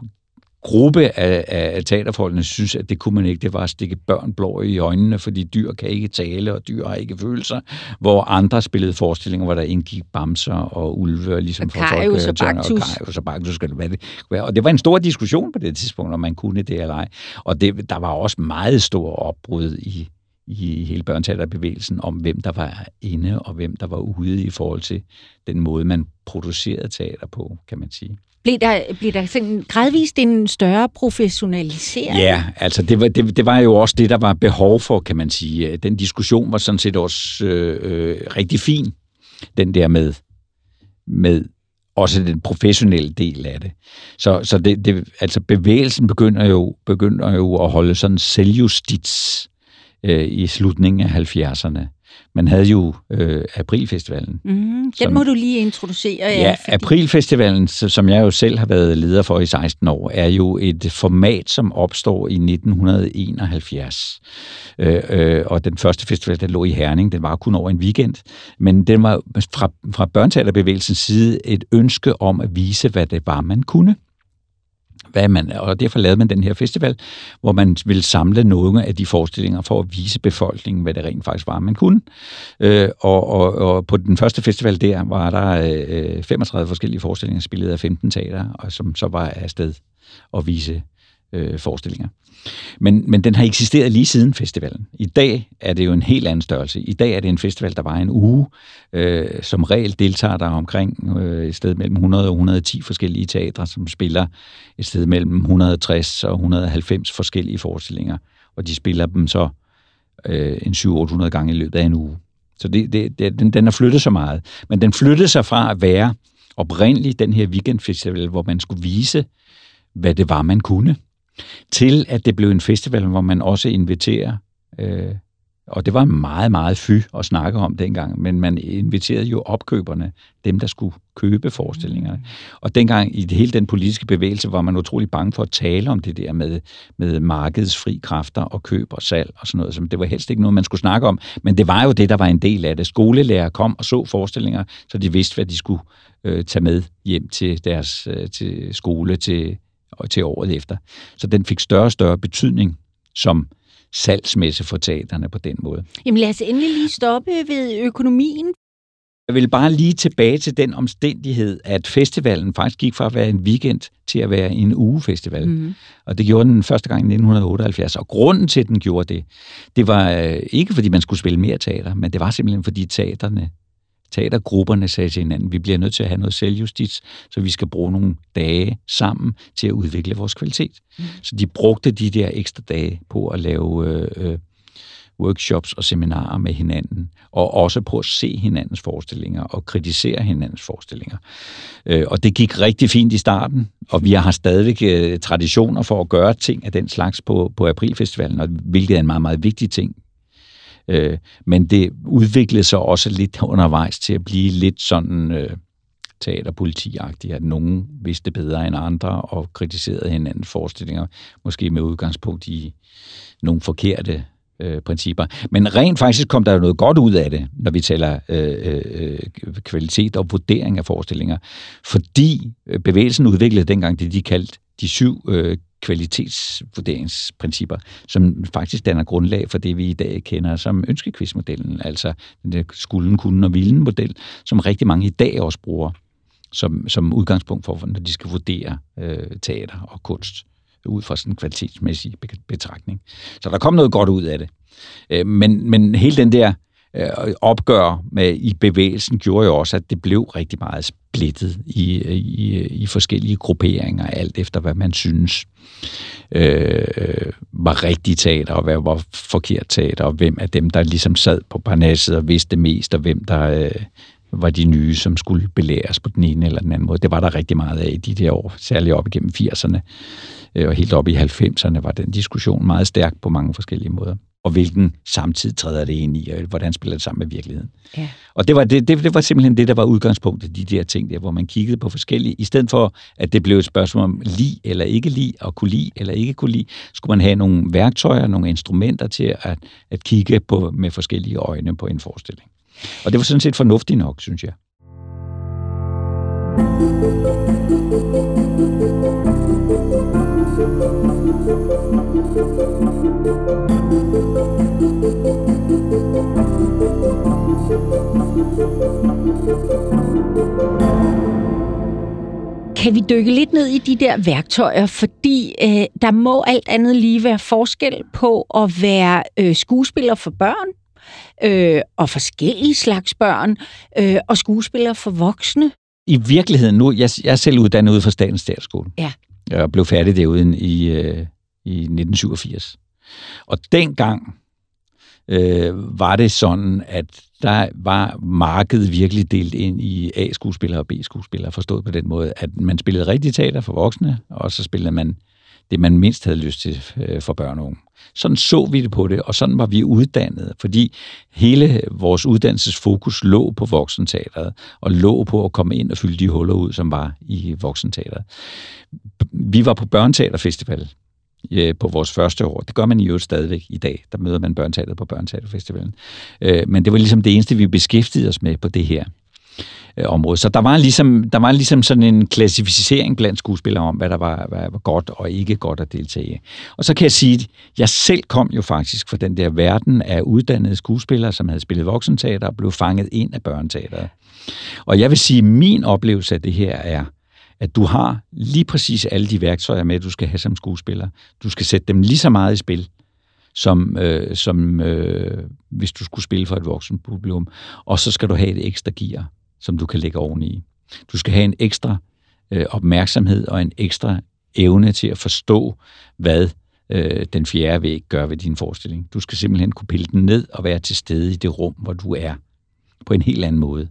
gruppe af, af teaterfolkene synes, at det kunne man ikke. Det var at stikke børn blå i øjnene, fordi dyr kan ikke tale, og dyr har ikke følelser. Hvor andre spillede forestillinger, hvor der indgik bamser og ulve, ligesom for folk. Og Kajus og Baktus skal det være det. Og det var en stor diskussion på det tidspunkt, om man kunne det eller ej. Og det, der var også meget stor opbrud i, i hele børneteaterbevægelsen om, hvem der var inde og hvem der var ude i forhold til den måde, man producerede teater på, kan man sige. Blev der, blev der sådan gradvist en større professionalisering? Ja, altså det var, det, det var jo også det, der var behov for, kan man sige. Den diskussion var sådan set også øh, øh, rigtig fin, den der med, med også den professionelle del af det. Så, så det, det, altså bevægelsen begynder jo, begynder jo at holde sådan selvjustits øh, i slutningen af 70'erne. Man havde jo øh, Aprilfestivalen. Mm, den som, må du lige introducere. Ja, ja fordi... Aprilfestivalen, som jeg jo selv har været leder for i 16 år, er jo et format, som opstår i 1971. Øh, øh, og den første festival, den lå i Herning, den var kun over en weekend, men den var fra, fra børneteaterbevægelsens side et ønske om at vise, hvad det var, man kunne hvad man, og derfor lavede man den her festival, hvor man ville samle nogle af de forestillinger for at vise befolkningen, hvad det rent faktisk var, man kunne. Øh, og, og, og på den første festival der var der øh, 35 forskellige forestillinger, spillet af 15 teater, og som så var afsted at vise øh, forestillinger. Men, men den har eksisteret lige siden festivalen. I dag er det jo en helt anden størrelse. I dag er det en festival, der var en uge. Øh, som regel deltager der omkring øh, et sted mellem 100 og 110 forskellige teatre, som spiller et sted mellem 160 og 190 forskellige forestillinger. Og de spiller dem så øh, en 700-800 gange i løbet af en uge. Så det, det, det, den, den har flyttet så meget. Men den flyttede sig fra at være oprindeligt den her weekendfestival, hvor man skulle vise hvad det var, man kunne, til at det blev en festival, hvor man også inviterer øh, og det var meget, meget fy at snakke om dengang, men man inviterede jo opkøberne, dem der skulle købe forestillingerne. Og dengang i hele den politiske bevægelse var man utrolig bange for at tale om det der med, med markedets fri kræfter og køb og salg og sådan noget. Så det var helst ikke noget, man skulle snakke om, men det var jo det, der var en del af det. Skolelærer kom og så forestillinger, så de vidste, hvad de skulle øh, tage med hjem til deres øh, til skole til, til året efter. Så den fik større og større betydning som salgsmesse for teaterne på den måde. Jamen lad os endelig lige stoppe ved økonomien. Jeg vil bare lige tilbage til den omstændighed, at festivalen faktisk gik fra at være en weekend til at være en ugefestival. Mm. Og det gjorde den første gang i 1978. Og grunden til, at den gjorde det, det var øh, ikke fordi man skulle spille mere teater, men det var simpelthen fordi teaterne teatergrupperne sagde til hinanden, vi bliver nødt til at have noget selvjustits, så vi skal bruge nogle dage sammen til at udvikle vores kvalitet. Mm. Så de brugte de der ekstra dage på at lave øh, øh, workshops og seminarer med hinanden, og også på at se hinandens forestillinger og kritisere hinandens forestillinger. Øh, og det gik rigtig fint i starten, og vi har stadigvæk øh, traditioner for at gøre ting af den slags på, på Aprilfestivalen, og hvilket er en meget, meget vigtig ting Øh, men det udviklede sig også lidt undervejs til at blive lidt sådan øh, teaterpolitiagtigt, at nogen vidste bedre end andre og kritiserede hinandens forestillinger, måske med udgangspunkt i nogle forkerte øh, principper. Men rent faktisk kom der jo noget godt ud af det, når vi taler øh, øh, kvalitet og vurdering af forestillinger, fordi øh, bevægelsen udviklede dengang det, de kaldte de syv øh, kvalitetsvurderingsprincipper, som faktisk danner grundlag for det, vi i dag kender som ønskekvistmodellen, altså den der skulden, kunden og vilden model, som rigtig mange i dag også bruger som, som udgangspunkt for, når de skal vurdere øh, teater og kunst ud fra sådan en kvalitetsmæssig betragtning. Så der kom noget godt ud af det. Øh, men, men hele den der øh, Øh, opgør med i bevægelsen gjorde jo også, at det blev rigtig meget splittet i, i, i forskellige grupperinger, alt efter hvad man synes øh, var rigtig teater, og hvad var forkert teater, og hvem af dem, der ligesom sad på parnasset og vidste mest, og hvem der øh, var de nye, som skulle belæres på den ene eller den anden måde. Det var der rigtig meget af i de der år, særligt op igennem 80'erne, øh, og helt op i 90'erne var den diskussion meget stærk på mange forskellige måder og hvilken samtid træder det ind i, og hvordan spiller det sammen med virkeligheden. Ja. Og det var, det, det, det var simpelthen det, der var udgangspunktet, de der ting der, hvor man kiggede på forskellige, i stedet for, at det blev et spørgsmål om li eller ikke li, og kunne li eller ikke kunne li, skulle man have nogle værktøjer, nogle instrumenter til at, at kigge på med forskellige øjne på en forestilling. Og det var sådan set fornuftigt nok, synes jeg. Kan vi dykke lidt ned i de der værktøjer, fordi øh, der må alt andet lige være forskel på at være øh, skuespiller for børn øh, og forskellige slags børn øh, og skuespiller for voksne. I virkeligheden nu, jeg, jeg er selv uddannet ude fra Statens Statsskole. Ja. Jeg blev færdig derude i, øh, i 1987. Og dengang øh, var det sådan, at der var markedet virkelig delt ind i A-skuespillere og B-skuespillere, forstået på den måde, at man spillede rigtig teater for voksne, og så spillede man det, man mindst havde lyst til øh, for børn og unge. Sådan så vi det på det, og sådan var vi uddannet, fordi hele vores uddannelsesfokus lå på voksenteateret, og lå på at komme ind og fylde de huller ud, som var i voksenteateret. Vi var på Børneteaterfestival øh, på vores første år. Det gør man jo stadigvæk i dag. Der møder man børneteateret på Børnteaterfestivalen. Øh, men det var ligesom det eneste, vi beskæftigede os med på det her øh, område. Så der var, ligesom, der var ligesom sådan en klassificering blandt skuespillere om, hvad der var, hvad var godt og ikke godt at deltage i. Og så kan jeg sige, at jeg selv kom jo faktisk fra den der verden af uddannede skuespillere, som havde spillet voksenteater og blev fanget ind af børneteateret. Og jeg vil sige, at min oplevelse af det her er, at du har lige præcis alle de værktøjer med, du skal have som skuespiller. Du skal sætte dem lige så meget i spil, som, øh, som øh, hvis du skulle spille for et voksen publikum. Og så skal du have et ekstra gear, som du kan lægge oveni. Du skal have en ekstra øh, opmærksomhed og en ekstra evne til at forstå, hvad øh, den fjerde væg gør ved din forestilling. Du skal simpelthen kunne pille den ned og være til stede i det rum, hvor du er, på en helt anden måde.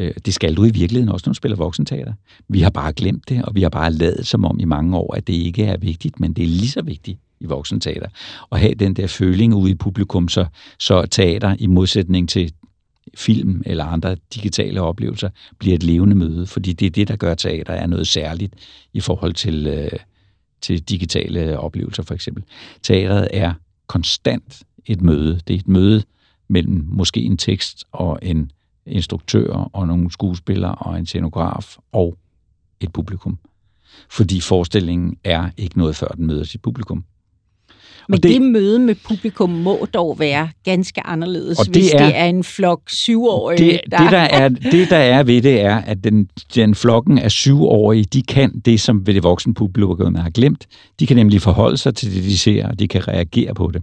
Øh, det skal du i virkeligheden også, når du spiller voksenteater. Vi har bare glemt det, og vi har bare lavet som om i mange år, at det ikke er vigtigt, men det er lige så vigtigt i voksenteater. At have den der føling ude i publikum, så, så teater i modsætning til film eller andre digitale oplevelser bliver et levende møde, fordi det er det, der gør teater er noget særligt i forhold til, øh, til digitale oplevelser for eksempel. Teateret er konstant et møde. Det er et møde mellem måske en tekst og en instruktør og nogle skuespillere og en scenograf og et publikum. Fordi forestillingen er ikke noget før den møder sit publikum. Men det, det møde med publikum må dog være ganske anderledes, og det hvis er, det er en flok syvårige. Det, der... Det, der er, det, der er ved det, er, at den, den flokken af syvårige, de kan det, som ved det voksne publikum har glemt. De kan nemlig forholde sig til det, de ser, og de kan reagere på det.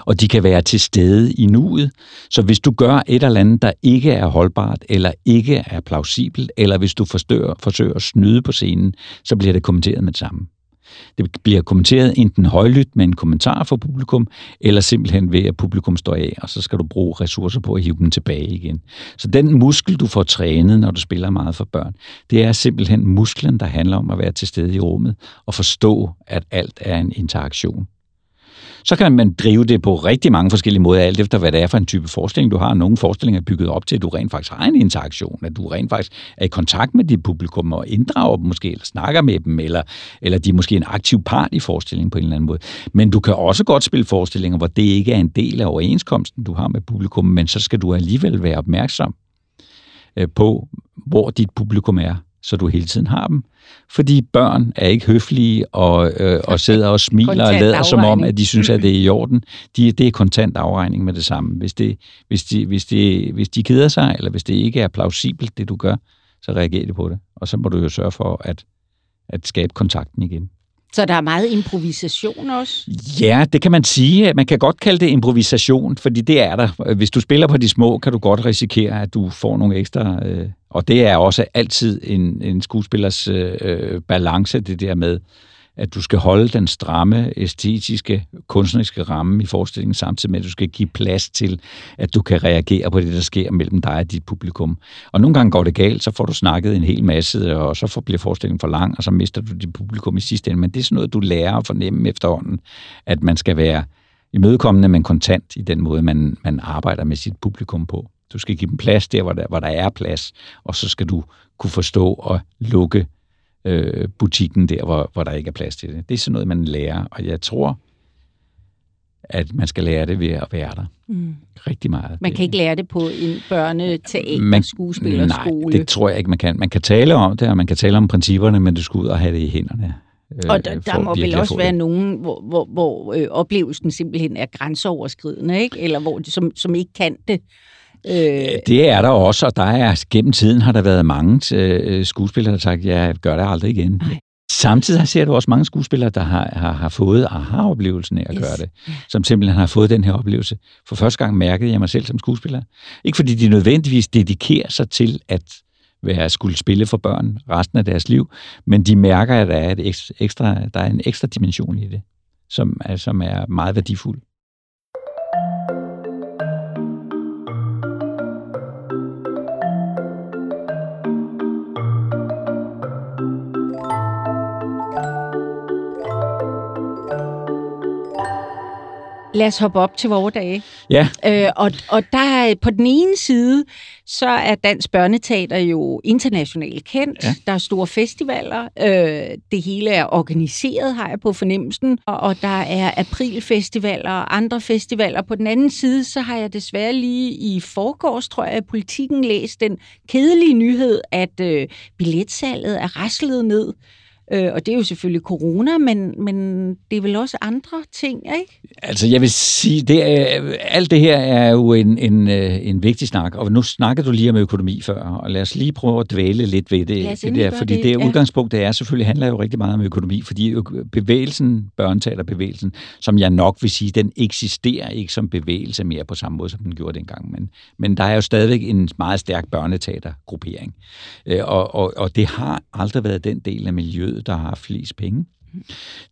Og de kan være til stede i nuet. Så hvis du gør et eller andet, der ikke er holdbart, eller ikke er plausibelt, eller hvis du forstør, forsøger at snyde på scenen, så bliver det kommenteret med det samme. Det bliver kommenteret enten højlydt med en kommentar fra publikum, eller simpelthen ved, at publikum står af, og så skal du bruge ressourcer på at hive dem tilbage igen. Så den muskel, du får trænet, når du spiller meget for børn, det er simpelthen musklen, der handler om at være til stede i rummet og forstå, at alt er en interaktion. Så kan man drive det på rigtig mange forskellige måder, alt efter hvad det er for en type forestilling, du har. Nogle forestillinger er bygget op til, at du rent faktisk har en interaktion, at du rent faktisk er i kontakt med dit publikum og inddrager dem måske, eller snakker med dem, eller, eller de er måske en aktiv part i forestillingen på en eller anden måde. Men du kan også godt spille forestillinger, hvor det ikke er en del af overenskomsten, du har med publikum, men så skal du alligevel være opmærksom øh, på, hvor dit publikum er så du hele tiden har dem. Fordi børn er ikke høflige og, øh, og sidder og smiler og lader som om, at de synes, at det er i orden. De, det er kontant afregning med det samme. Hvis, det, hvis, de, hvis, de, hvis de keder sig, eller hvis det ikke er plausibelt, det du gør, så reagerer de på det. Og så må du jo sørge for at, at skabe kontakten igen. Så der er meget improvisation også? Ja, det kan man sige. Man kan godt kalde det improvisation, fordi det er der. Hvis du spiller på de små, kan du godt risikere, at du får nogle ekstra... Øh, og det er også altid en, en skuespillers øh, øh, balance, det der med, at du skal holde den stramme, æstetiske, kunstneriske ramme i forestillingen, samtidig med, at du skal give plads til, at du kan reagere på det, der sker mellem dig og dit publikum. Og nogle gange går det galt, så får du snakket en hel masse, og så bliver forestillingen for lang, og så mister du dit publikum i sidste ende. Men det er sådan noget, du lærer at fornemme efterhånden, at man skal være imødekommende, men kontant i den måde, man, man arbejder med sit publikum på. Du skal give dem plads der, hvor der, hvor der er plads, og så skal du kunne forstå og lukke øh, butikken der, hvor, hvor der ikke er plads til det. Det er sådan noget, man lærer, og jeg tror, at man skal lære det ved at være der. Mm. Rigtig meget. Man kan ikke lære det på en børneteater, skuespillerskole. Nej, det tror jeg ikke, man kan. Man kan tale om det, og man kan tale om principperne, men du skal ud og have det i hænderne. Øh, og der, der må vel også være nogen, hvor, hvor, hvor øh, oplevelsen simpelthen er grænseoverskridende, ikke? eller hvor de, som, som ikke kan det. Øh... Det er der også, og der er gennem tiden har der været mange øh, skuespillere, der har sagt, jeg gør det aldrig igen. Nej. Samtidig ser du også mange skuespillere, der har, har, har fået aha-oplevelsen af at yes. gøre det. Som simpelthen har fået den her oplevelse. For første gang mærkede jeg mig selv som skuespiller. Ikke fordi de nødvendigvis dedikerer sig til at være skulle spille for børn resten af deres liv, men de mærker, at der er, et ekstra, der er en ekstra dimension i det, som som er meget værdifuld. Lad os hoppe op til vores dage. Ja. Øh, og, og der er på den ene side, så er Dansk Børneteater jo internationalt kendt. Ja. Der er store festivaler. Øh, det hele er organiseret, har jeg på fornemmelsen. Og, og der er aprilfestivaler og andre festivaler. På den anden side, så har jeg desværre lige i forgårs, tror jeg, politikken læst den kedelige nyhed, at øh, billetsalget er raslet ned. Øh, og det er jo selvfølgelig corona, men, men det er vel også andre ting, ikke? Altså, jeg vil sige, det er, alt det her er jo en, en, øh, en vigtig snak, og nu snakker du lige om økonomi før, og lad os lige prøve at dvæle lidt ved det, det der, fordi det, det ja. udgangspunkt, det er selvfølgelig, handler jo rigtig meget om økonomi, fordi bevægelsen, børneteaterbevægelsen, som jeg nok vil sige, den eksisterer ikke som bevægelse mere på samme måde, som den gjorde dengang, men, men der er jo stadigvæk en meget stærk børneteatergruppering, øh, og, og, og det har aldrig været den del af miljøet, miljøet, der har flest penge.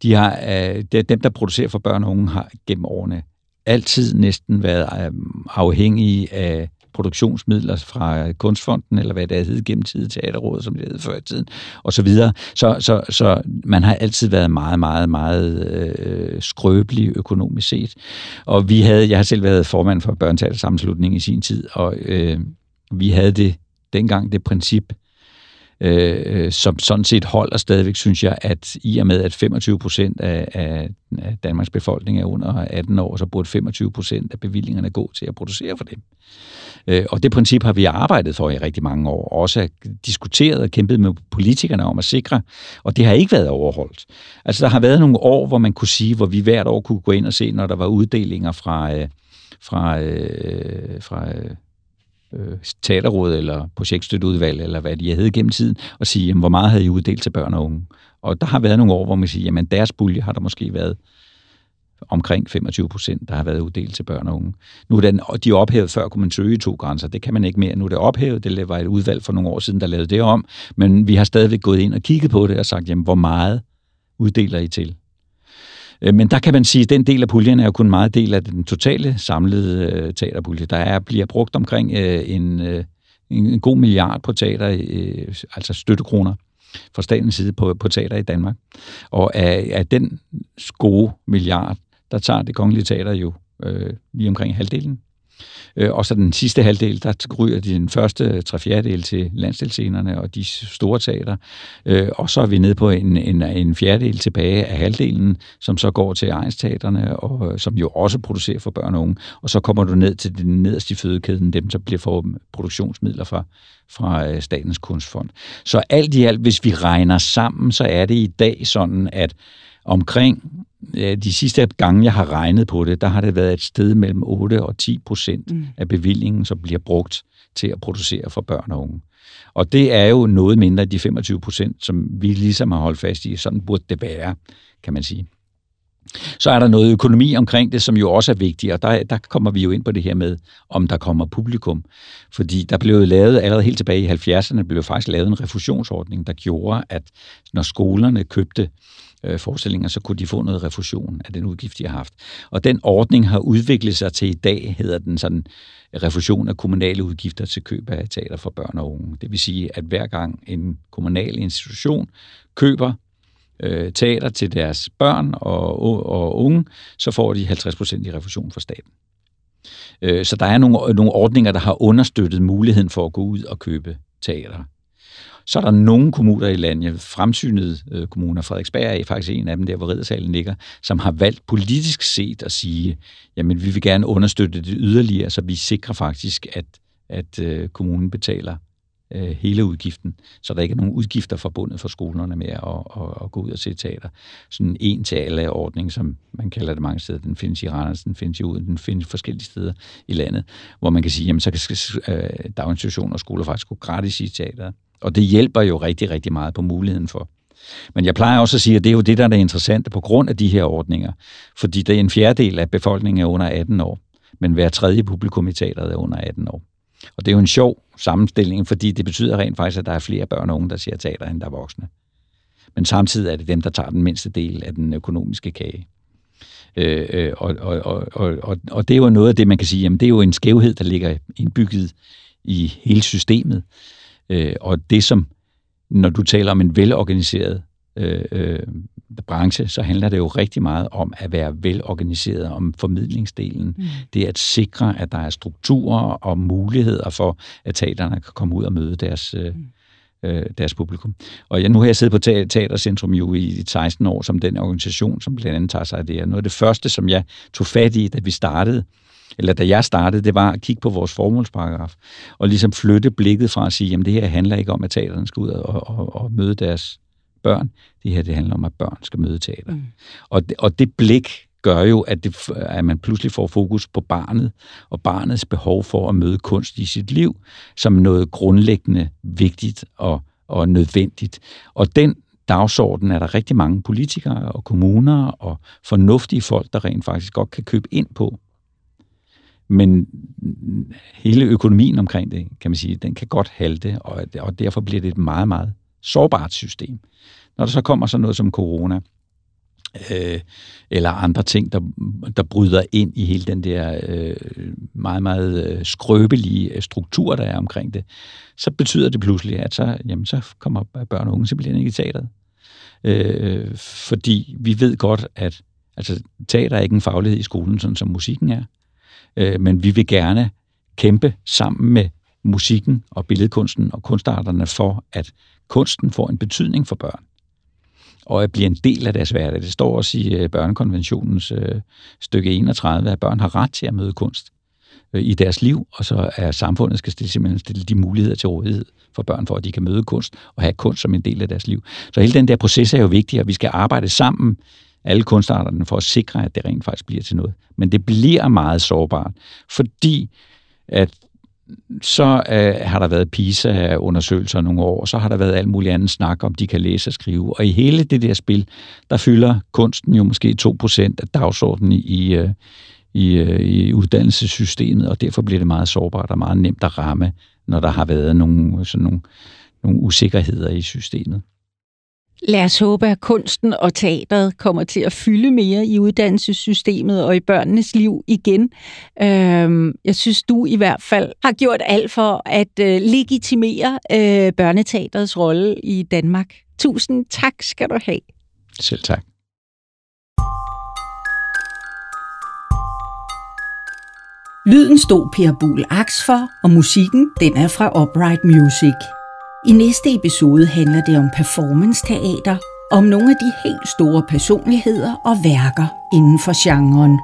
De har, øh, det, dem, der producerer for børn og unge, har gennem årene altid næsten været øh, afhængige af produktionsmidler fra Kunstfonden, eller hvad det hed gennem tiden, Teaterrådet, som det hed før i tiden, og så videre. Så, så, så man har altid været meget, meget, meget øh, skrøbelig økonomisk set. Og vi havde, jeg har selv været formand for Børneteatersammenslutningen i sin tid, og øh, vi havde det dengang det princip, øh, som sådan set holder stadigvæk, synes jeg, at i og med, at 25 procent af, af, af Danmarks befolkning er under 18 år, så burde 25 procent af bevillingerne gå til at producere for dem. Øh, og det princip har vi arbejdet for i rigtig mange år, og også diskuteret og kæmpet med politikerne om at sikre, og det har ikke været overholdt. Altså, der har været nogle år, hvor man kunne sige, hvor vi hvert år kunne gå ind og se, når der var uddelinger fra, øh, fra, øh, fra øh, Øh, teaterråd eller projektstøtteudvalg, eller hvad de havde gennem tiden, og sige, jamen, hvor meget havde I uddelt til børn og unge? Og der har været nogle år, hvor man siger, jamen deres pulje har der måske været omkring 25 procent, der har været uddelt til børn og unge. Nu er den, de er ophævet, før kunne man søge to grænser. Det kan man ikke mere. Nu er det ophævet. Det var et udvalg for nogle år siden, der lavede det om. Men vi har stadigvæk gået ind og kigget på det og sagt, jamen, hvor meget uddeler I til? Øh, men der kan man sige, at den del af puljen er jo kun meget del af den totale samlede øh, teaterpulje. Der er, bliver brugt omkring øh, en, øh, en god milliard på teater, øh, altså støttekroner fra statens side på, på teater i Danmark. Og af, af den gode milliard, der tager det kongelige teater jo øh, lige omkring halvdelen. Øh, og så den sidste halvdel, der ryger de den første tre fjerdedel til landsdelsscenerne og de store teater. Øh, og så er vi nede på en, en, en fjerdedel tilbage af halvdelen, som så går til egensteaterne, og øh, som jo også producerer for børn og unge. Og så kommer du ned til den nederste fødekæden, dem der bliver for produktionsmidler fra, fra øh, Statens Kunstfond. Så alt i alt, hvis vi regner sammen, så er det i dag sådan, at omkring de sidste gange, jeg har regnet på det, der har det været et sted mellem 8 og 10 procent mm. af bevillingen, som bliver brugt til at producere for børn og unge. Og det er jo noget mindre end de 25 procent, som vi ligesom har holdt fast i. Sådan burde det være, kan man sige. Så er der noget økonomi omkring det, som jo også er vigtigt, og der, der kommer vi jo ind på det her med, om der kommer publikum. Fordi der blev lavet, allerede helt tilbage i 70'erne, blev faktisk lavet en refusionsordning, der gjorde, at når skolerne købte øh, forestillinger, så kunne de få noget refusion af den udgift, de har haft. Og den ordning har udviklet sig til i dag, hedder den sådan, refusion af kommunale udgifter til køb af teater for børn og unge. Det vil sige, at hver gang en kommunal institution køber øh, teater til deres børn og, og unge, så får de 50% i refusion fra staten. Øh, så der er nogle, nogle ordninger, der har understøttet muligheden for at gå ud og købe teater så er der nogle kommuner i landet, fremsynede øh, kommuner, Frederiksberg er faktisk en af dem, der hvor Riddersalen ligger, som har valgt politisk set at sige, jamen vi vil gerne understøtte det yderligere, så vi sikrer faktisk, at, at øh, kommunen betaler øh, hele udgiften, så der ikke er nogen udgifter forbundet for skolerne med at, at, at gå ud og se teater. Sådan en til alle ordning, som man kalder det mange steder, den findes i Randers, den findes i Uden, den findes forskellige steder i landet, hvor man kan sige, jamen så kan øh, daginstitutioner og skoler faktisk gå gratis i teater. Og det hjælper jo rigtig, rigtig meget på muligheden for. Men jeg plejer også at sige, at det er jo det, der er interessante på grund af de her ordninger. Fordi det er en fjerdedel af befolkningen er under 18 år, men hver tredje publikum i teateret er under 18 år. Og det er jo en sjov sammenstilling, fordi det betyder rent faktisk, at der er flere børn og unge, der ser teater, end der er voksne. Men samtidig er det dem, der tager den mindste del af den økonomiske kage. Øh, øh og, og, og, og, og det er jo noget af det, man kan sige, jamen det er jo en skævhed, der ligger indbygget i hele systemet. Øh, og det som, når du taler om en velorganiseret øh, øh, branche, så handler det jo rigtig meget om at være velorganiseret om formidlingsdelen. Mm. Det er at sikre, at der er strukturer og muligheder for, at teaterne kan komme ud og møde deres, øh, mm. øh, deres publikum. Og jeg, nu har jeg siddet på Teatercentrum jo i 16 år som den organisation, som blandt andet tager sig af det her. Noget af det første, som jeg tog fat i, da vi startede, eller da jeg startede, det var at kigge på vores formålsparagraf, og ligesom flytte blikket fra at sige, jamen det her handler ikke om, at teaterne skal ud og, og, og møde deres børn. Det her, det handler om, at børn skal møde teater. Mm. Og, det, og det blik gør jo, at, det, at man pludselig får fokus på barnet, og barnets behov for at møde kunst i sit liv, som noget grundlæggende vigtigt og, og nødvendigt. Og den dagsorden er der rigtig mange politikere og kommuner og fornuftige folk, der rent faktisk godt kan købe ind på. Men hele økonomien omkring det, kan man sige, den kan godt halte, og, og derfor bliver det et meget, meget sårbart system. Når der så kommer sådan noget som corona, øh, eller andre ting, der, der bryder ind i hele den der øh, meget, meget øh, skrøbelige øh, struktur, der er omkring det, så betyder det pludselig, at så, jamen, så kommer børn og unge simpelthen ikke i teateret. Øh, fordi vi ved godt, at altså, teater er ikke en faglighed i skolen, sådan som musikken er. Øh, men vi vil gerne kæmpe sammen med musikken og billedkunsten og kunstarterne for, at kunsten får en betydning for børn og at blive en del af deres hverdag. Det står også i øh, børnekonventionens øh, stykke 31, at børn har ret til at møde kunst øh, i deres liv, og så er samfundet skal stille, simpelthen stille de muligheder til rådighed for børn, for at de kan møde kunst og have kunst som en del af deres liv. Så hele den der proces er jo vigtig, og vi skal arbejde sammen alle kunstarterne for at sikre, at det rent faktisk bliver til noget. Men det bliver meget sårbart, fordi at så øh, har der været PISA-undersøgelser nogle år, og så har der været alt muligt andet snak om, de kan læse og skrive. Og i hele det der spil, der fylder kunsten jo måske 2% af dagsordenen i, øh, i, øh, i uddannelsessystemet, og derfor bliver det meget sårbart og meget nemt at ramme, når der har været nogle, sådan nogle, nogle usikkerheder i systemet. Lad os håbe, at kunsten og teateret kommer til at fylde mere i uddannelsessystemet og i børnenes liv igen. Øhm, jeg synes, du i hvert fald har gjort alt for at øh, legitimere øh, børneteaterets rolle i Danmark. Tusind tak skal du have. Selv tak. Lyden stod Per Buhl Aks for, og musikken den er fra Upright Music. I næste episode handler det om performance-teater, om nogle af de helt store personligheder og værker inden for genren.